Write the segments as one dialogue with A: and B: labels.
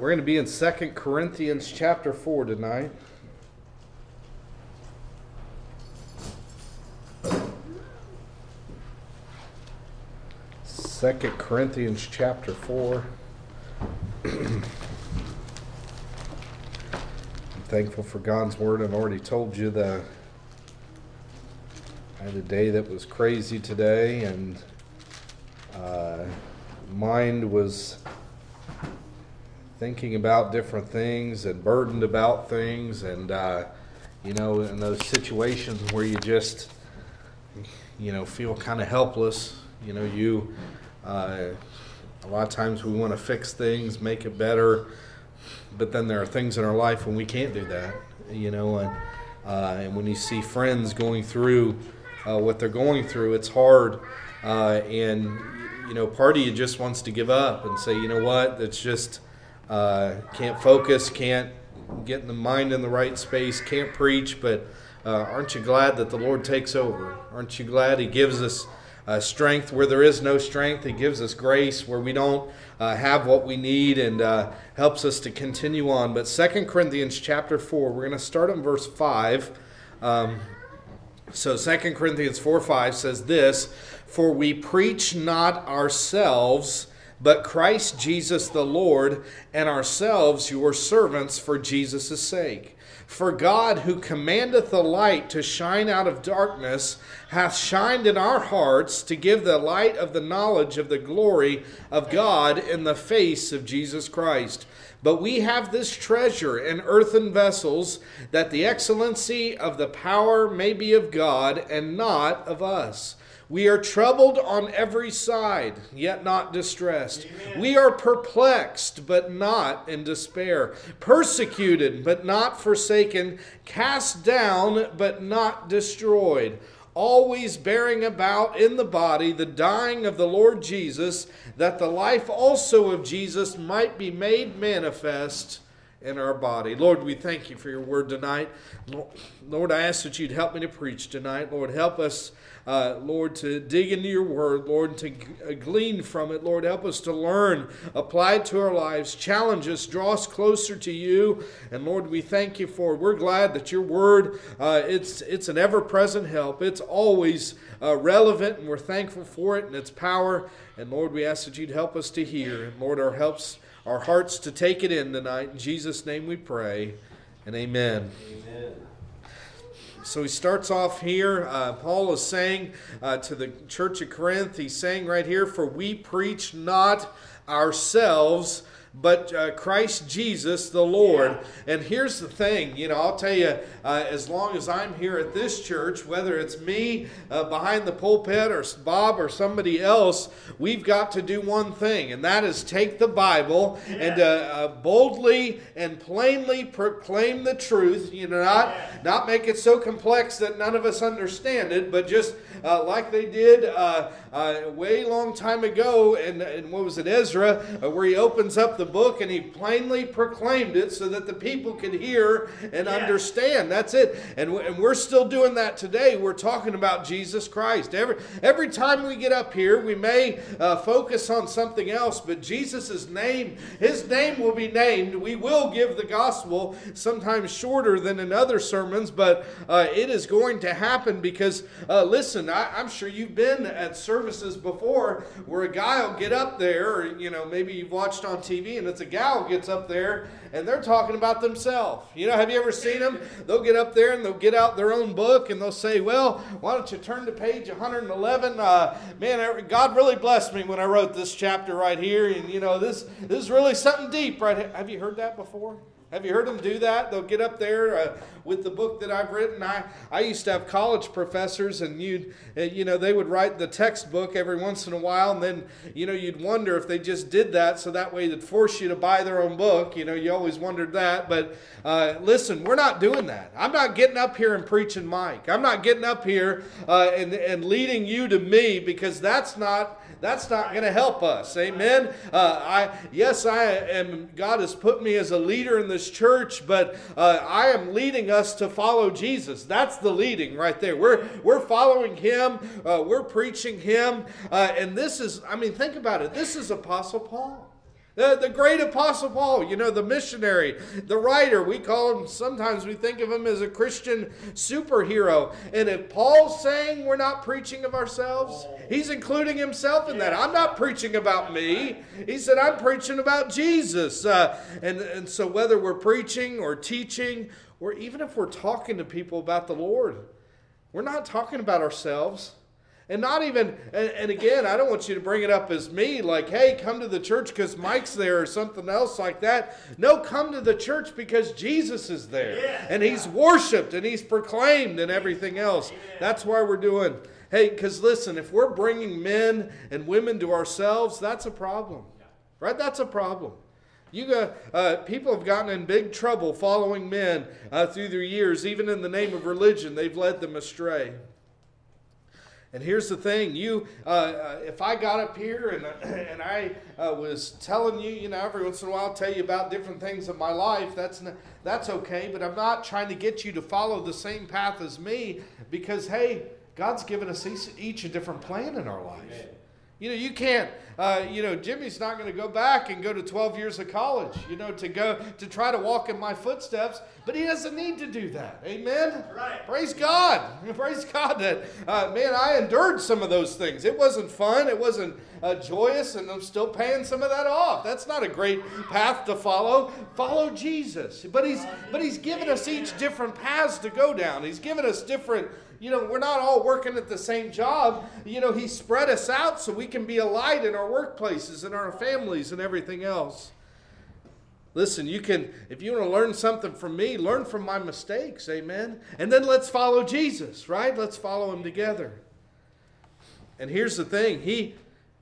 A: we're going to be in Second Corinthians chapter 4 tonight. Second Corinthians chapter 4. I'm thankful for God's word. I've already told you that I had a day that was crazy today, and uh, mind was thinking about different things and burdened about things, and uh, you know, in those situations where you just, you know, feel kind of helpless. You know, you uh, a lot of times we want to fix things, make it better, but then there are things in our life when we can't do that. You know, and uh, and when you see friends going through uh, what they're going through, it's hard, uh, and you know, part of you just wants to give up and say, you know what, it's just uh, can't focus, can't get the mind in the right space, can't preach, but uh, aren't you glad that the Lord takes over? Aren't you glad He gives us uh, strength where there is no strength? He gives us grace where we don't uh, have what we need and uh, helps us to continue on. But Second Corinthians chapter 4, we're going to start in verse 5. Um, so Second Corinthians 4 5 says this For we preach not ourselves but Christ Jesus the Lord, and ourselves your servants for Jesus' sake. For God, who commandeth the light to shine out of darkness, hath shined in our hearts to give the light of the knowledge of the glory of God in the face of Jesus Christ. But we have this treasure in earthen vessels, that the excellency of the power may be of God and not of us. We are troubled on every side, yet not distressed. Amen. We are perplexed, but not in despair. Persecuted, but not forsaken. Cast down, but not destroyed. Always bearing about in the body the dying of the Lord Jesus, that the life also of Jesus might be made manifest in our body. Lord, we thank you for your word tonight. Lord, I ask that you'd help me to preach tonight. Lord, help us uh, Lord, to dig into your word, Lord, to uh, glean from it. Lord, help us to learn, apply it to our lives, challenge us, draw us closer to you. And Lord, we thank you for it. We're glad that your word, uh, it's, it's an ever present help. It's always uh, relevant, and we're thankful for it and its power. And Lord, we ask that you'd help us to hear. And Lord, our helps our hearts to take it in tonight. In Jesus' name we pray. And amen. Amen. So he starts off here. Uh, Paul is saying uh, to the church of Corinth, he's saying right here, For we preach not ourselves but uh, Christ Jesus the Lord. Yeah. And here's the thing, you know, I'll tell you, uh, as long as I'm here at this church, whether it's me uh, behind the pulpit or Bob or somebody else, we've got to do one thing, and that is take the Bible yeah. and uh, uh, boldly and plainly proclaim the truth. You know, not yeah. not make it so complex that none of us understand it, but just uh, like they did way long time ago, and, and what was it, Ezra, where he opens up the book and he plainly proclaimed it so that the people could hear and yeah. understand. That's it. And, and we're still doing that today. We're talking about Jesus Christ. Every, every time we get up here, we may uh, focus on something else, but Jesus' name, his name will be named. We will give the gospel sometimes shorter than in other sermons, but uh, it is going to happen because, uh, listen, I, I'm sure you've been at services before where a guy will get up there, or, you know, maybe you've watched on TV and it's a gal gets up there and they're talking about themselves. You know, have you ever seen them? They'll get up there and they'll get out their own book and they'll say, Well, why don't you turn to page 111? Uh, man, God really blessed me when I wrote this chapter right here. And, you know, this, this is really something deep, right? Have you heard that before? Have you heard them do that? They'll get up there uh, with the book that I've written. I, I used to have college professors, and you'd, uh, you know, they would write the textbook every once in a while, and then, you know, you'd wonder if they just did that so that way they'd force you to buy their own book. You know, you always wondered that. But uh, listen, we're not doing that. I'm not getting up here and preaching Mike. I'm not getting up here uh, and, and leading you to me because that's not that's not going to help us. Amen. Uh, I yes, I am. God has put me as a leader in this church, but uh, I am leading us to follow Jesus. That's the leading right there. We're we're following Him. Uh, we're preaching Him, uh, and this is. I mean, think about it. This is Apostle Paul. The, the great apostle Paul, you know, the missionary, the writer, we call him, sometimes we think of him as a Christian superhero. And if Paul's saying we're not preaching of ourselves, he's including himself in that. I'm not preaching about me. He said, I'm preaching about Jesus. Uh, and, and so whether we're preaching or teaching, or even if we're talking to people about the Lord, we're not talking about ourselves. And not even, and, and, again, I don't want you to bring it up as me, like, hey, come to the church because Mike's there or something else like that. No, come to the church because Jesus is there. Yeah. And he's worshiped and he's proclaimed and everything else. That's why we're doing. Hey, because listen, if we're bringing men and women to ourselves, that's a problem. Right? That's a problem. You got uh, people have gotten in big trouble following men uh, through their years, even in the name of religion. They've led them astray. And here's the thing: you, uh, uh, if I got up here and and I uh, was telling you, you know, every once in a while, I'll tell you about different things of my life. That's not, that's okay, but I'm not trying to get you to follow the same path as me because hey, God's given us each, each a different plan in our life. Amen. You know, you can't, uh, you know, Jimmy's not going to go back and go to 12 years of college, you know, to go to try to walk in my footsteps, but he doesn't need to do that. Amen? Right. Praise God. Praise God that, uh, man, I endured some of those things. It wasn't fun, it wasn't uh, joyous, and I'm still paying some of that off. That's not a great path to follow. Follow Jesus. But he's, but he's given us each different paths to go down, he's given us different you know, we're not all working at the same job. You know, He spread us out so we can be a light in our workplaces and our families and everything else. Listen, you can, if you want to learn something from me, learn from my mistakes, amen? And then let's follow Jesus, right? Let's follow him together. And here's the thing He,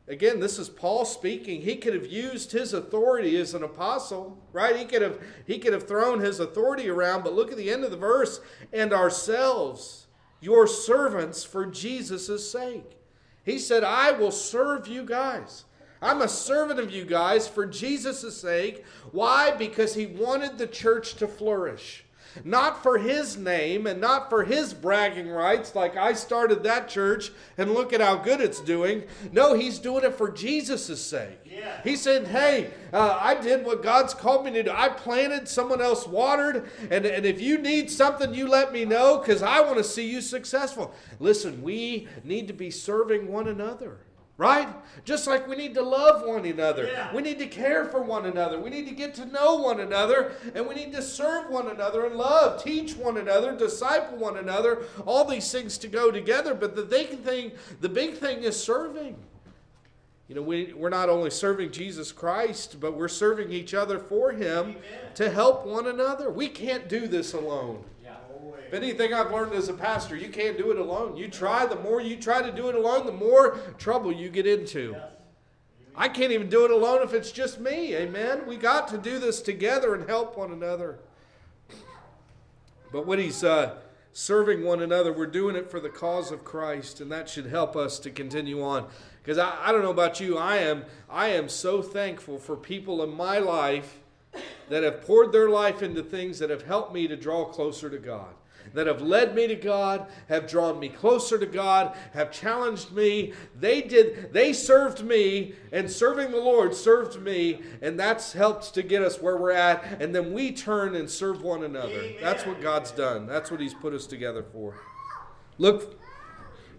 A: again, this is Paul speaking. He could have used his authority as an apostle, right? He could have, he could have thrown his authority around, but look at the end of the verse and ourselves your servants for Jesus' sake. He said, I will serve you guys. I'm a servant of you guys for Jesus' sake. Why? Because he wanted the church to flourish. Not for his name and not for his bragging rights, like I started that church and look at how good it's doing. No, he's doing it for Jesus' sake. Yeah. He said, Hey, uh, I did what God's called me to do. I planted, someone else watered, and, and if you need something, you let me know because I want to see you successful. Listen, we need to be serving one another. Right? Just like we need to love one another. Yeah. We need to care for one another. We need to get to know one another. And we need to serve one another and love, teach one another, disciple one another. All these things to go together. But the big thing, the big thing is serving. You know, we, we're not only serving Jesus Christ, but we're serving each other for Him Amen. to help one another. We can't do this alone. If anything I've learned as a pastor, you can't do it alone. You try, the more you try to do it alone, the more trouble you get into. I can't even do it alone if it's just me. Amen. We got to do this together and help one another. But when he's uh, serving one another, we're doing it for the cause of Christ, and that should help us to continue on. Because I, I don't know about you, I am I am so thankful for people in my life that have poured their life into things that have helped me to draw closer to God that have led me to God, have drawn me closer to God, have challenged me. They did they served me and serving the Lord served me and that's helped to get us where we're at and then we turn and serve one another. Amen. That's what God's done. That's what he's put us together for. Look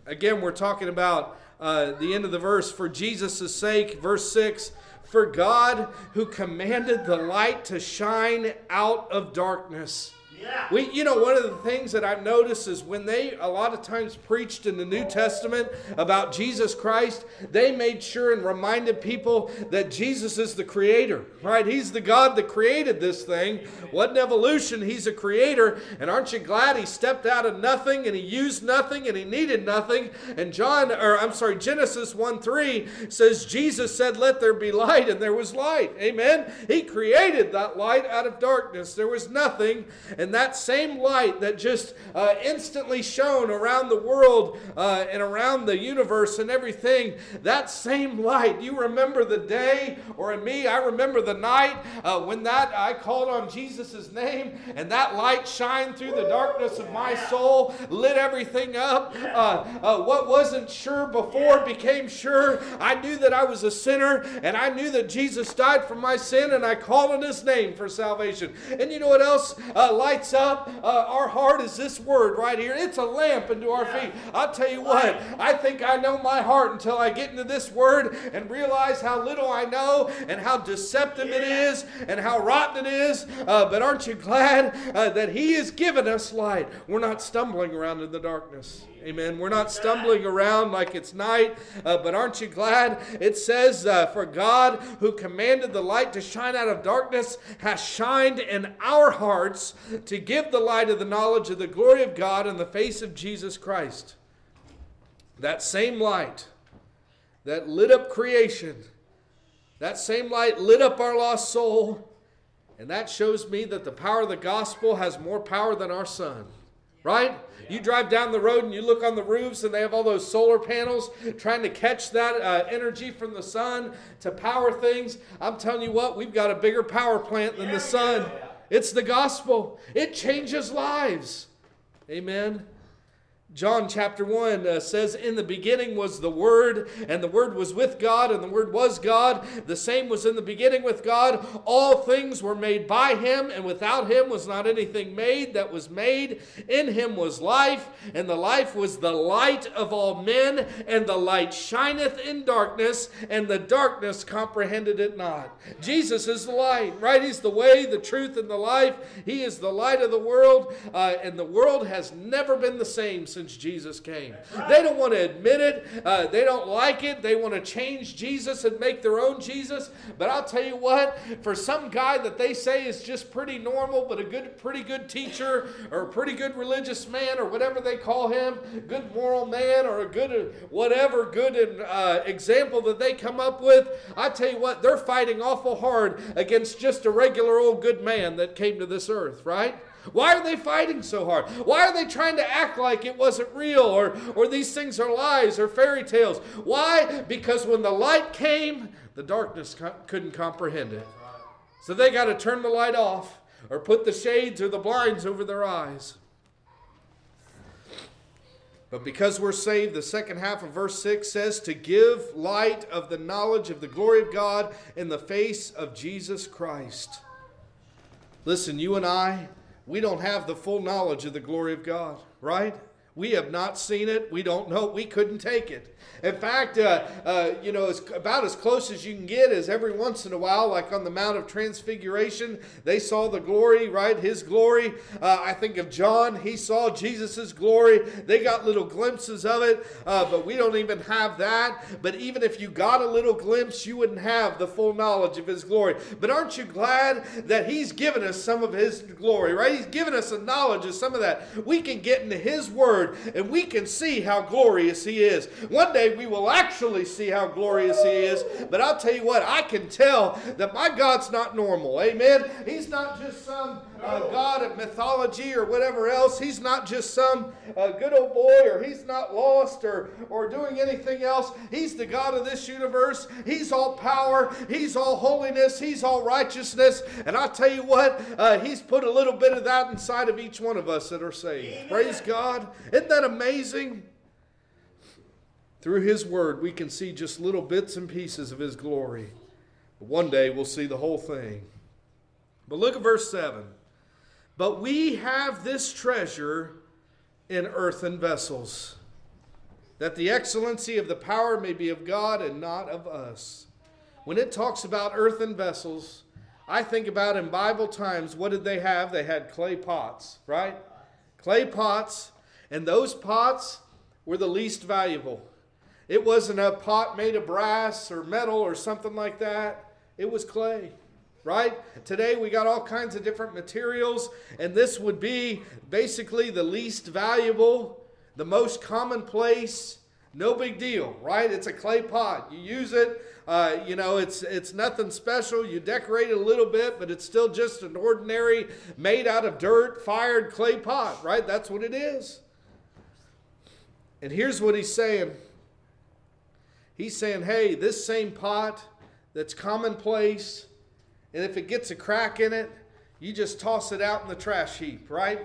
A: again we're talking about uh, the end of the verse for Jesus' sake verse 6 for God who commanded the light to shine out of darkness We, you know, one of the things that I've noticed is when they a lot of times preached in the New Testament about Jesus Christ, they made sure and reminded people that Jesus is the creator, right? He's the God that created this thing. What an evolution, he's a creator. And aren't you glad he stepped out of nothing and he used nothing and he needed nothing? And John, or I'm sorry, Genesis 1 3 says, Jesus said, Let there be light, and there was light. Amen. He created that light out of darkness. There was nothing. And And that same light that just uh, instantly shone around the world uh, and around the universe and everything, that same light, you remember the day, or in me, I remember the night uh, when that I called on Jesus' name and that light shined through the darkness of my soul, lit everything up. Uh, uh, what wasn't sure before became sure. I knew that I was a sinner and I knew that Jesus died for my sin and I called on his name for salvation. And you know what else uh, lights up uh, our heart is this word right here. It's a lamp into our feet. I'll tell you what, I think I know my heart until I get into this word and realize how little I know and how deceptive it is and how rotten it is. Uh, but aren't you glad uh, that he has given us light? We're not stumbling around in the darkness. Amen. We're not stumbling around like it's night, uh, but aren't you glad? It says, uh, For God, who commanded the light to shine out of darkness, has shined in our hearts to give the light of the knowledge of the glory of God in the face of Jesus Christ. That same light that lit up creation, that same light lit up our lost soul, and that shows me that the power of the gospel has more power than our sun. Right? Yeah. You drive down the road and you look on the roofs and they have all those solar panels trying to catch that uh, energy from the sun to power things. I'm telling you what, we've got a bigger power plant than the sun. It's the gospel, it changes lives. Amen. John chapter 1 uh, says, In the beginning was the Word, and the Word was with God, and the Word was God. The same was in the beginning with God. All things were made by Him, and without Him was not anything made that was made. In Him was life, and the life was the light of all men, and the light shineth in darkness, and the darkness comprehended it not. Jesus is the light, right? He's the way, the truth, and the life. He is the light of the world, uh, and the world has never been the same since since Jesus came. They don't want to admit it, uh, they don't like it, they want to change Jesus and make their own Jesus. But I'll tell you what, for some guy that they say is just pretty normal, but a good, pretty good teacher or a pretty good religious man or whatever they call him, good moral man or a good whatever good uh, example that they come up with, I tell you what, they're fighting awful hard against just a regular old good man that came to this earth, right? Why are they fighting so hard? Why are they trying to act like it wasn't real or, or these things are lies or fairy tales? Why? Because when the light came, the darkness co- couldn't comprehend it. So they got to turn the light off or put the shades or the blinds over their eyes. But because we're saved, the second half of verse 6 says to give light of the knowledge of the glory of God in the face of Jesus Christ. Listen, you and I, we don't have the full knowledge of the glory of God, right? We have not seen it. We don't know. We couldn't take it. In fact, uh, uh, you know, it's about as close as you can get is every once in a while, like on the Mount of Transfiguration, they saw the glory, right? His glory. Uh, I think of John, he saw Jesus' glory. They got little glimpses of it, uh, but we don't even have that. But even if you got a little glimpse, you wouldn't have the full knowledge of his glory. But aren't you glad that he's given us some of his glory, right? He's given us a knowledge of some of that. We can get into his word and we can see how glorious he is. One day, we will actually see how glorious He is. But I'll tell you what, I can tell that my God's not normal. Amen. He's not just some uh, God of mythology or whatever else. He's not just some uh, good old boy or he's not lost or, or doing anything else. He's the God of this universe. He's all power. He's all holiness. He's all righteousness. And I'll tell you what, uh, He's put a little bit of that inside of each one of us that are saved. Amen. Praise God. Isn't that amazing? Through His Word, we can see just little bits and pieces of His glory. One day we'll see the whole thing. But look at verse 7. But we have this treasure in earthen vessels, that the excellency of the power may be of God and not of us. When it talks about earthen vessels, I think about in Bible times, what did they have? They had clay pots, right? Clay pots, and those pots were the least valuable. It wasn't a pot made of brass or metal or something like that. It was clay, right? Today we got all kinds of different materials, and this would be basically the least valuable, the most commonplace, No big deal, right? It's a clay pot. You use it. Uh, you know, it's it's nothing special. You decorate it a little bit, but it's still just an ordinary, made out of dirt, fired clay pot, right? That's what it is. And here's what he's saying. He's saying, hey, this same pot that's commonplace, and if it gets a crack in it, you just toss it out in the trash heap, right?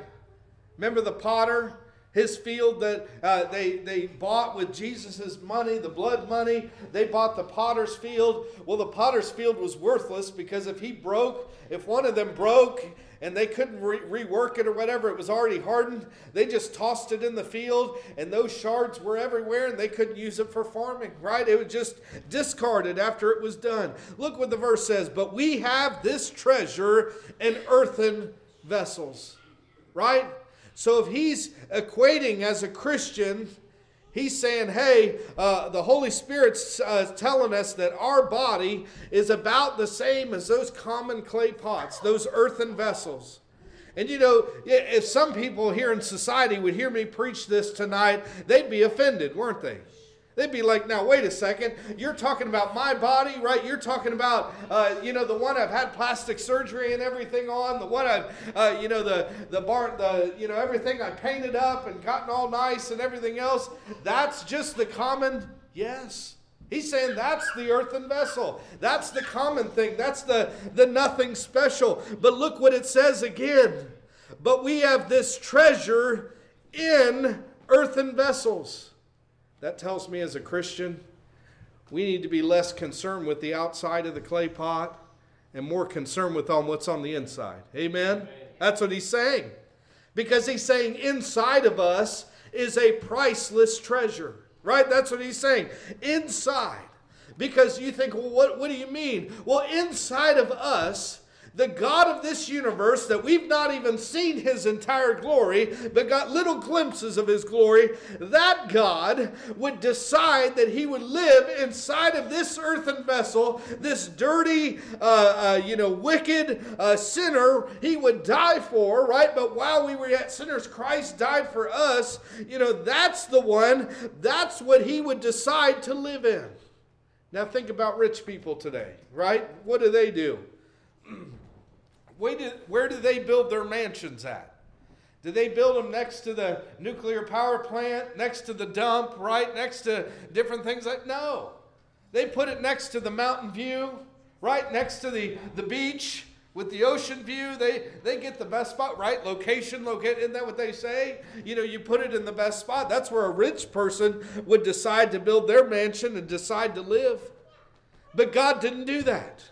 A: Remember the potter? his field that uh, they, they bought with Jesus' money, the blood money. They bought the potter's field. Well, the potter's field was worthless because if he broke, if one of them broke and they couldn't re- rework it or whatever, it was already hardened, they just tossed it in the field and those shards were everywhere and they couldn't use it for farming, right? It was just discarded after it was done. Look what the verse says But we have this treasure in earthen vessels, right? So if he's equating as a Christian, he's saying, hey, uh, the Holy Spirit's uh, telling us that our body is about the same as those common clay pots, those earthen vessels. And you know, if some people here in society would hear me preach this tonight, they'd be offended, weren't they? They'd be like, now, wait a second. You're talking about my body, right? You're talking about, uh, you know, the one I've had plastic surgery and everything on, the one I've, uh, you know, the, the bar, the, you know, everything I painted up and gotten all nice and everything else. That's just the common, yes. He's saying that's the earthen vessel. That's the common thing. That's the, the nothing special. But look what it says again. But we have this treasure in earthen vessels that tells me as a Christian, we need to be less concerned with the outside of the clay pot and more concerned with on what's on the inside. Amen? Amen. That's what he's saying. Because he's saying inside of us is a priceless treasure. Right? That's what he's saying. Inside. Because you think, well, what, what do you mean? Well, inside of us the God of this universe that we've not even seen his entire glory, but got little glimpses of his glory, that God would decide that he would live inside of this earthen vessel, this dirty, uh, uh, you know, wicked uh, sinner he would die for, right? But while we were yet sinners, Christ died for us. You know, that's the one, that's what he would decide to live in. Now think about rich people today, right? What do they do? Where do, where do they build their mansions at? Do they build them next to the nuclear power plant, next to the dump, right? Next to different things like no. They put it next to the mountain view, right next to the, the beach with the ocean view. They they get the best spot, right? Location, locate, isn't that what they say? You know, you put it in the best spot. That's where a rich person would decide to build their mansion and decide to live. But God didn't do that.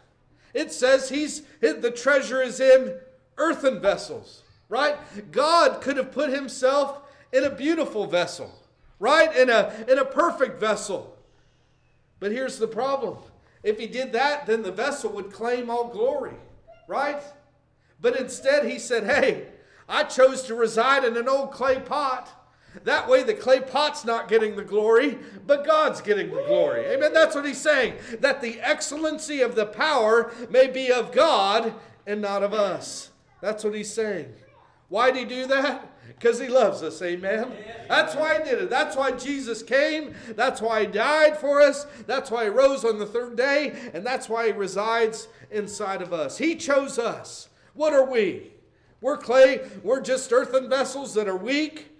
A: It says he's the treasure is in earthen vessels, right? God could have put himself in a beautiful vessel, right? In a in a perfect vessel. But here's the problem. If he did that, then the vessel would claim all glory, right? But instead he said, "Hey, I chose to reside in an old clay pot." That way, the clay pot's not getting the glory, but God's getting the glory. Amen. That's what he's saying. That the excellency of the power may be of God and not of us. That's what he's saying. Why did he do that? Because he loves us. Amen. That's why he did it. That's why Jesus came. That's why he died for us. That's why he rose on the third day. And that's why he resides inside of us. He chose us. What are we? We're clay. We're just earthen vessels that are weak.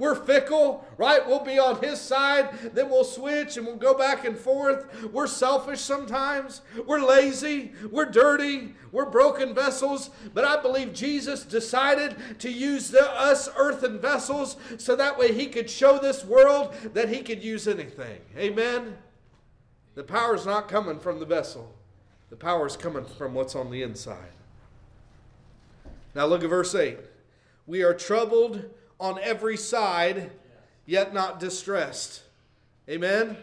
A: We're fickle, right? We'll be on his side, then we'll switch and we'll go back and forth. We're selfish sometimes. We're lazy. We're dirty. We're broken vessels. But I believe Jesus decided to use the, us earthen vessels so that way he could show this world that he could use anything. Amen? The power's not coming from the vessel, the power's coming from what's on the inside. Now look at verse 8. We are troubled on every side, yet not distressed. Amen?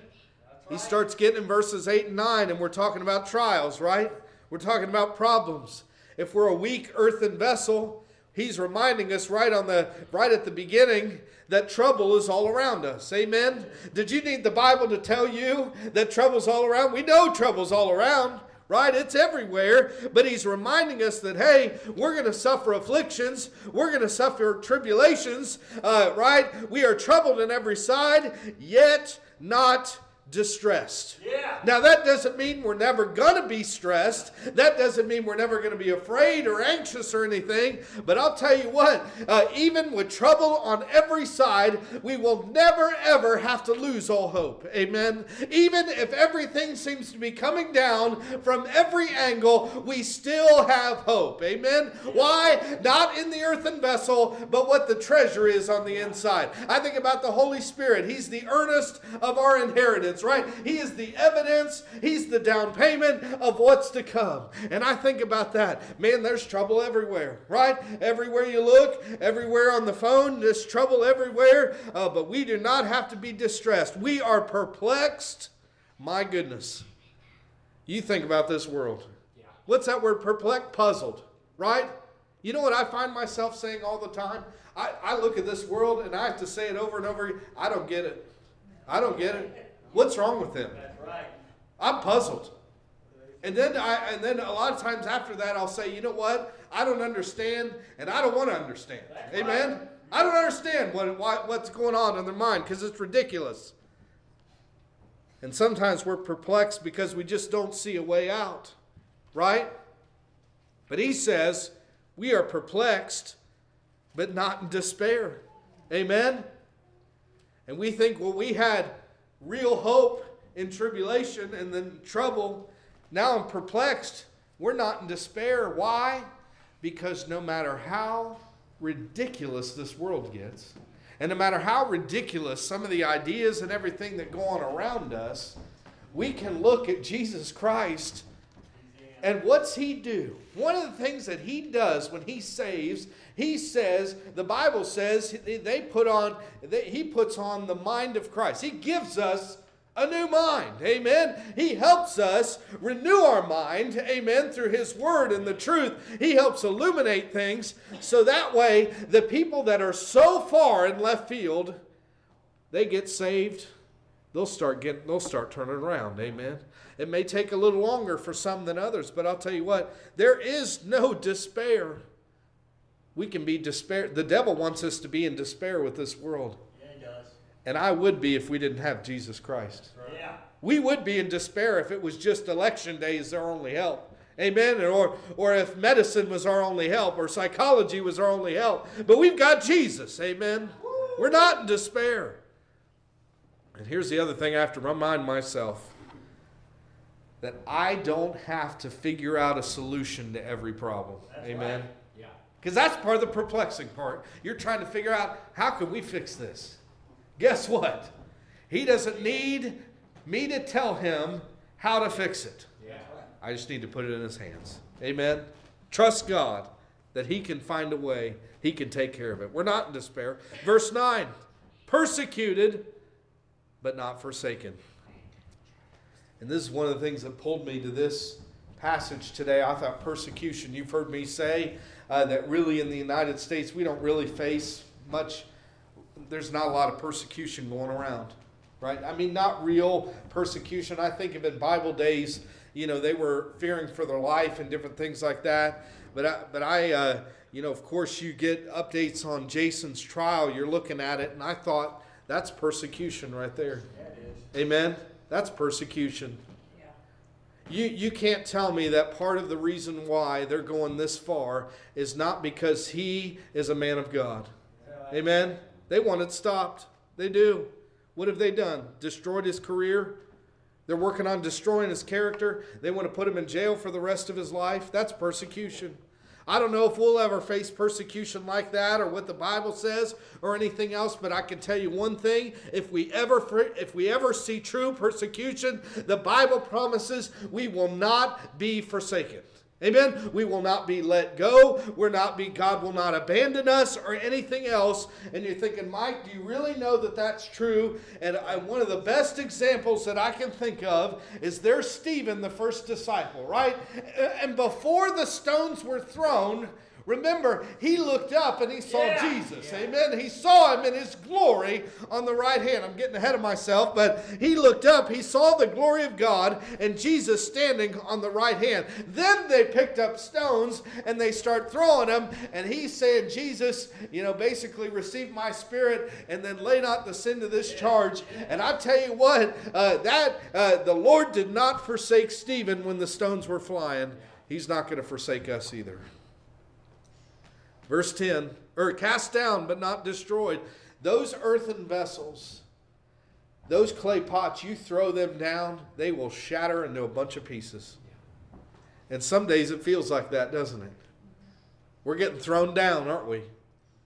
A: He starts getting in verses 8 and 9, and we're talking about trials, right? We're talking about problems. If we're a weak earthen vessel, he's reminding us right on the right at the beginning that trouble is all around us. Amen. Did you need the Bible to tell you that trouble's all around? We know trouble's all around right? It's everywhere, but he's reminding us that, hey, we're going to suffer afflictions, we're going to suffer tribulations, uh, right? We are troubled on every side, yet not distressed.
B: Yeah.
A: Now, that doesn't mean we're never going to be stressed. That doesn't mean we're never going to be afraid or anxious or anything. But I'll tell you what, uh, even with trouble on every side, we will never, ever have to lose all hope. Amen. Even if everything seems to be coming down from every angle, we still have hope. Amen. Why? Not in the earthen vessel, but what the treasure is on the inside. I think about the Holy Spirit. He's the earnest of our inheritance, right? He is the evidence, He's the down payment of what's to come. And I think about that. Man, there's trouble everywhere, right? Everywhere you look, everywhere on the phone, there's trouble everywhere. Uh, but we do not have to be distressed. We are perplexed. My goodness. You think about this world.
B: Yeah.
A: What's that word? Perplexed, puzzled, right? You know what I find myself saying all the time? I, I look at this world and I have to say it over and over. again. I don't get it. I don't get it. What's wrong with them? I'm puzzled. And then I and then a lot of times after that I'll say, you know what? I don't understand and I don't want to understand. Amen. I don't understand what, why, what's going on in their mind because it's ridiculous. And sometimes we're perplexed because we just don't see a way out. Right? But he says, we are perplexed, but not in despair. Amen? And we think, well, we had real hope in tribulation and then trouble. Now I'm perplexed. We're not in despair. Why? Because no matter how ridiculous this world gets, and no matter how ridiculous some of the ideas and everything that go on around us, we can look at Jesus Christ and what's he do? One of the things that he does when he saves, he says, the Bible says they put on they, he puts on the mind of Christ. He gives us a new mind. Amen. He helps us renew our mind. Amen. Through his word and the truth. He helps illuminate things so that way the people that are so far in left field they get saved they'll start getting they'll start turning around amen it may take a little longer for some than others but i'll tell you what there is no despair. We can be despair the devil wants us to be in despair with this world.
B: Yeah, he does.
A: and i would be if we didn't have jesus christ.
B: Yeah.
A: we would be in despair if it was just election days our only help. Amen? Or or if medicine was our only help or psychology was our only help. But we've got jesus. Amen? We're not in despair. And here's the other thing I have to remind myself that I don't have to figure out a solution to every problem.
B: That's
A: Amen.
B: right. Yeah.
A: Because that's part of the perplexing part. You're trying to figure out how can we fix this? Guess what? He doesn't need me to tell him how to fix it.
B: Yeah.
A: I just need to put it in his hands. Amen. Trust God that he can find a way, he can take care of it. We're not in despair. Verse 9 persecuted, but not forsaken. And this is one of the things that pulled me to this passage today. I thought persecution, you've heard me say uh, that really in the United States we don't really face much, there's not a lot of persecution going around, right? I mean, not real persecution. I think of in Bible days, you know, they were fearing for their life and different things like that. But I, but I uh, you know, of course, you get updates on Jason's trial. You're looking at it, and I thought that's persecution right there.
B: Yeah, it is.
A: Amen. That's persecution. You, you can't tell me that part of the reason why they're going this far is not because he is a man of God. Amen. They want it stopped. They do. What have they done? Destroyed his career? They're working on destroying his character. They want to put him in jail for the rest of his life. That's persecution. I don't know if we'll ever face persecution like that or what the Bible says or anything else, but I can tell you one thing, if we ever if we ever see true persecution, the Bible promises we will not be forsaken. Amen. We will not be let go. We're not be God will not abandon us or anything else. And you're thinking, Mike, do you really know that that's true? And I, one of the best examples that I can think of is there's Stephen, the first disciple, right? And before the stones were thrown, Remember, he looked up and he saw
B: Yeah.
A: Jesus. Amen. He saw him in his glory on the right hand. I'm getting ahead of myself, but he looked up, he saw the glory of God and Jesus standing on the right hand. Then they picked up stones and they start throwing them, and he's saying, Jesus, you know, basically receive my spirit and then lay not the sin to this charge. And I tell you what, uh, that uh, the Lord did not forsake Stephen when the stones were flying. He's not going to forsake us either. Verse 10, or cast down but not destroyed. Those earthen vessels, those clay pots, you throw them down, they will shatter into a bunch of pieces. And some days it feels like that, doesn't it? We're getting thrown down, aren't we?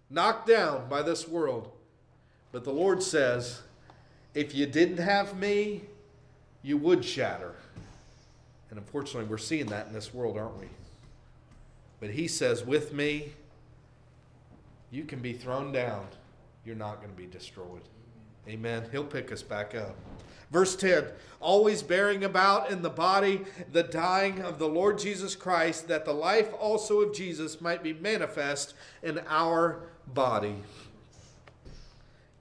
A: Knocked down by this world. But the Lord says, if you didn't have me, you would shatter. And unfortunately, we're seeing that in this world, aren't we? But He says, with me, you can be thrown down. You're not going to be destroyed. Amen. He'll pick us back up. Verse 10 Always bearing about in the body the dying of the Lord Jesus Christ, that the life also of Jesus might be manifest in our body.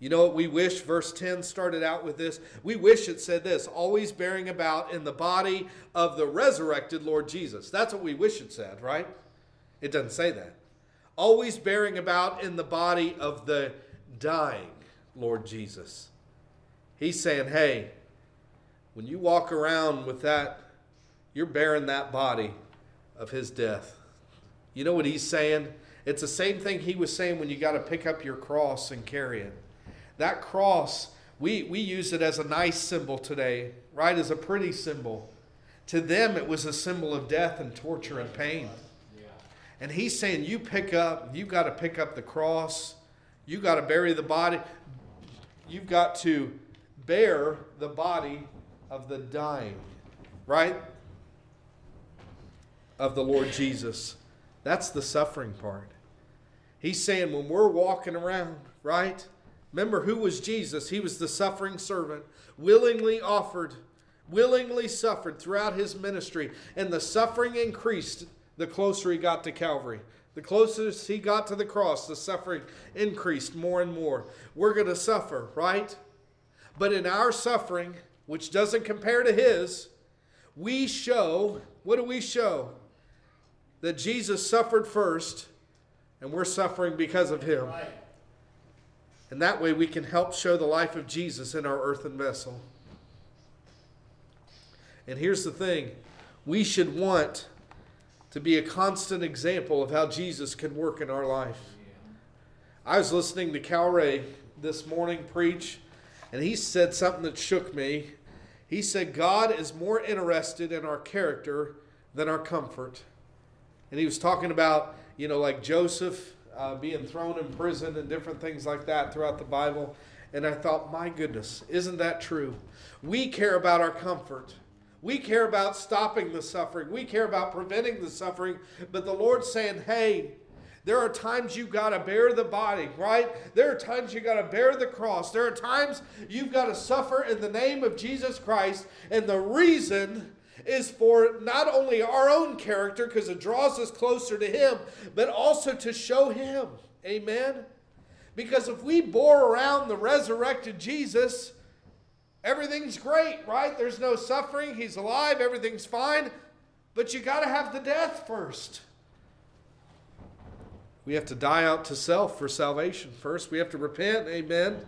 A: You know what we wish? Verse 10 started out with this. We wish it said this always bearing about in the body of the resurrected Lord Jesus. That's what we wish it said, right? It doesn't say that. Always bearing about in the body of the dying Lord Jesus. He's saying, hey, when you walk around with that, you're bearing that body of his death. You know what he's saying? It's the same thing he was saying when you got to pick up your cross and carry it. That cross, we, we use it as a nice symbol today, right? As a pretty symbol. To them, it was a symbol of death and torture and pain. And he's saying, you pick up, you've got to pick up the cross, you've got to bury the body, you've got to bear the body of the dying, right? Of the Lord Jesus. That's the suffering part. He's saying, when we're walking around, right? Remember who was Jesus? He was the suffering servant, willingly offered, willingly suffered throughout his ministry, and the suffering increased the closer he got to Calvary. The closer he got to the cross, the suffering increased more and more. We're going to suffer, right? But in our suffering, which doesn't compare to his, we show what do we show? That Jesus suffered first, and we're suffering because of him. And that way we can help show the life of Jesus in our earthen vessel. And here's the thing we should want to be a constant example of how Jesus can work in our life. I was listening to Cal Ray this morning preach, and he said something that shook me. He said, God is more interested in our character than our comfort. And he was talking about, you know, like Joseph uh, being thrown in prison and different things like that throughout the Bible. And I thought, my goodness, isn't that true? We care about our comfort. We care about stopping the suffering. We care about preventing the suffering. But the Lord's saying, hey, there are times you've got to bear the body, right? There are times you've got to bear the cross. There are times you've got to suffer in the name of Jesus Christ. And the reason is for not only our own character, because it draws us closer to Him, but also to show Him. Amen? Because if we bore around the resurrected Jesus, everything's great, right? There's no suffering. He's alive. Everything's fine. But you got to have the death first. We have to die out to self for salvation first. We have to repent. Amen.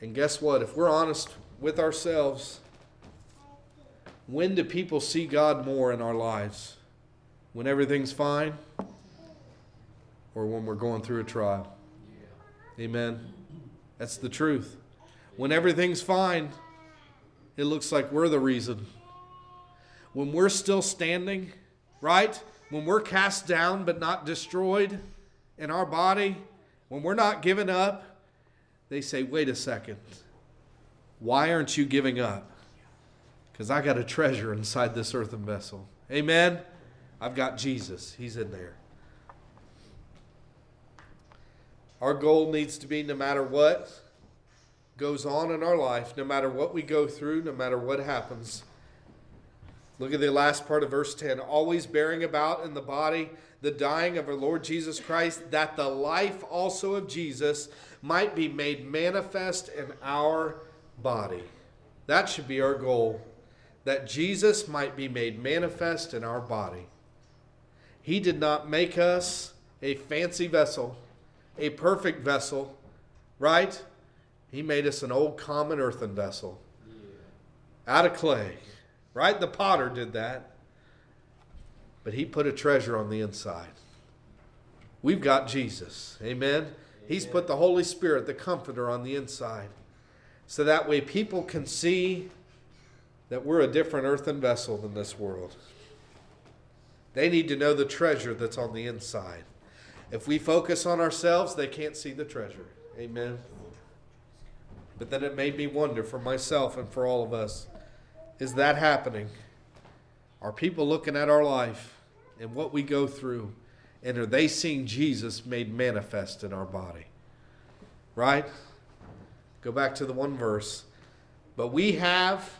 A: And guess what? If we're honest with ourselves, when do people see God more in our lives? When everything's fine? Or when we're going through a trial? Amen. That's the truth. When everything's fine, it looks like we're the reason. When we're still standing, right? When we're cast down but not destroyed in our body, when we're not giving up, they say, wait a second. Why aren't you giving up? Because I got a treasure inside this earthen vessel. Amen? I've got Jesus. He's in there. Our goal needs to be no matter what goes on in our life, no matter what we go through, no matter what happens. Look at the last part of verse 10 always bearing about in the body the dying of our Lord Jesus Christ, that the life also of Jesus might be made manifest in our body. That should be our goal, that Jesus might be made manifest in our body. He did not make us a fancy vessel, a perfect vessel, right? He made us an old common earthen vessel out of clay, right? The potter did that. But he put a treasure on the inside. We've got Jesus. Amen. He's put the Holy Spirit, the Comforter, on the inside. So that way people can see that we're a different earthen vessel than this world. They need to know the treasure that's on the inside. If we focus on ourselves, they can't see the treasure. Amen. But then it made me wonder for myself and for all of us is that happening? Are people looking at our life and what we go through, and are they seeing Jesus made manifest in our body? Right? Go back to the one verse. But we have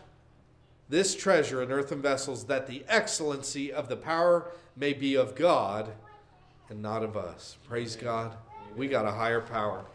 A: this treasure in earthen vessels that the excellency of the power may be of God and not of us. Praise God. We got a higher power.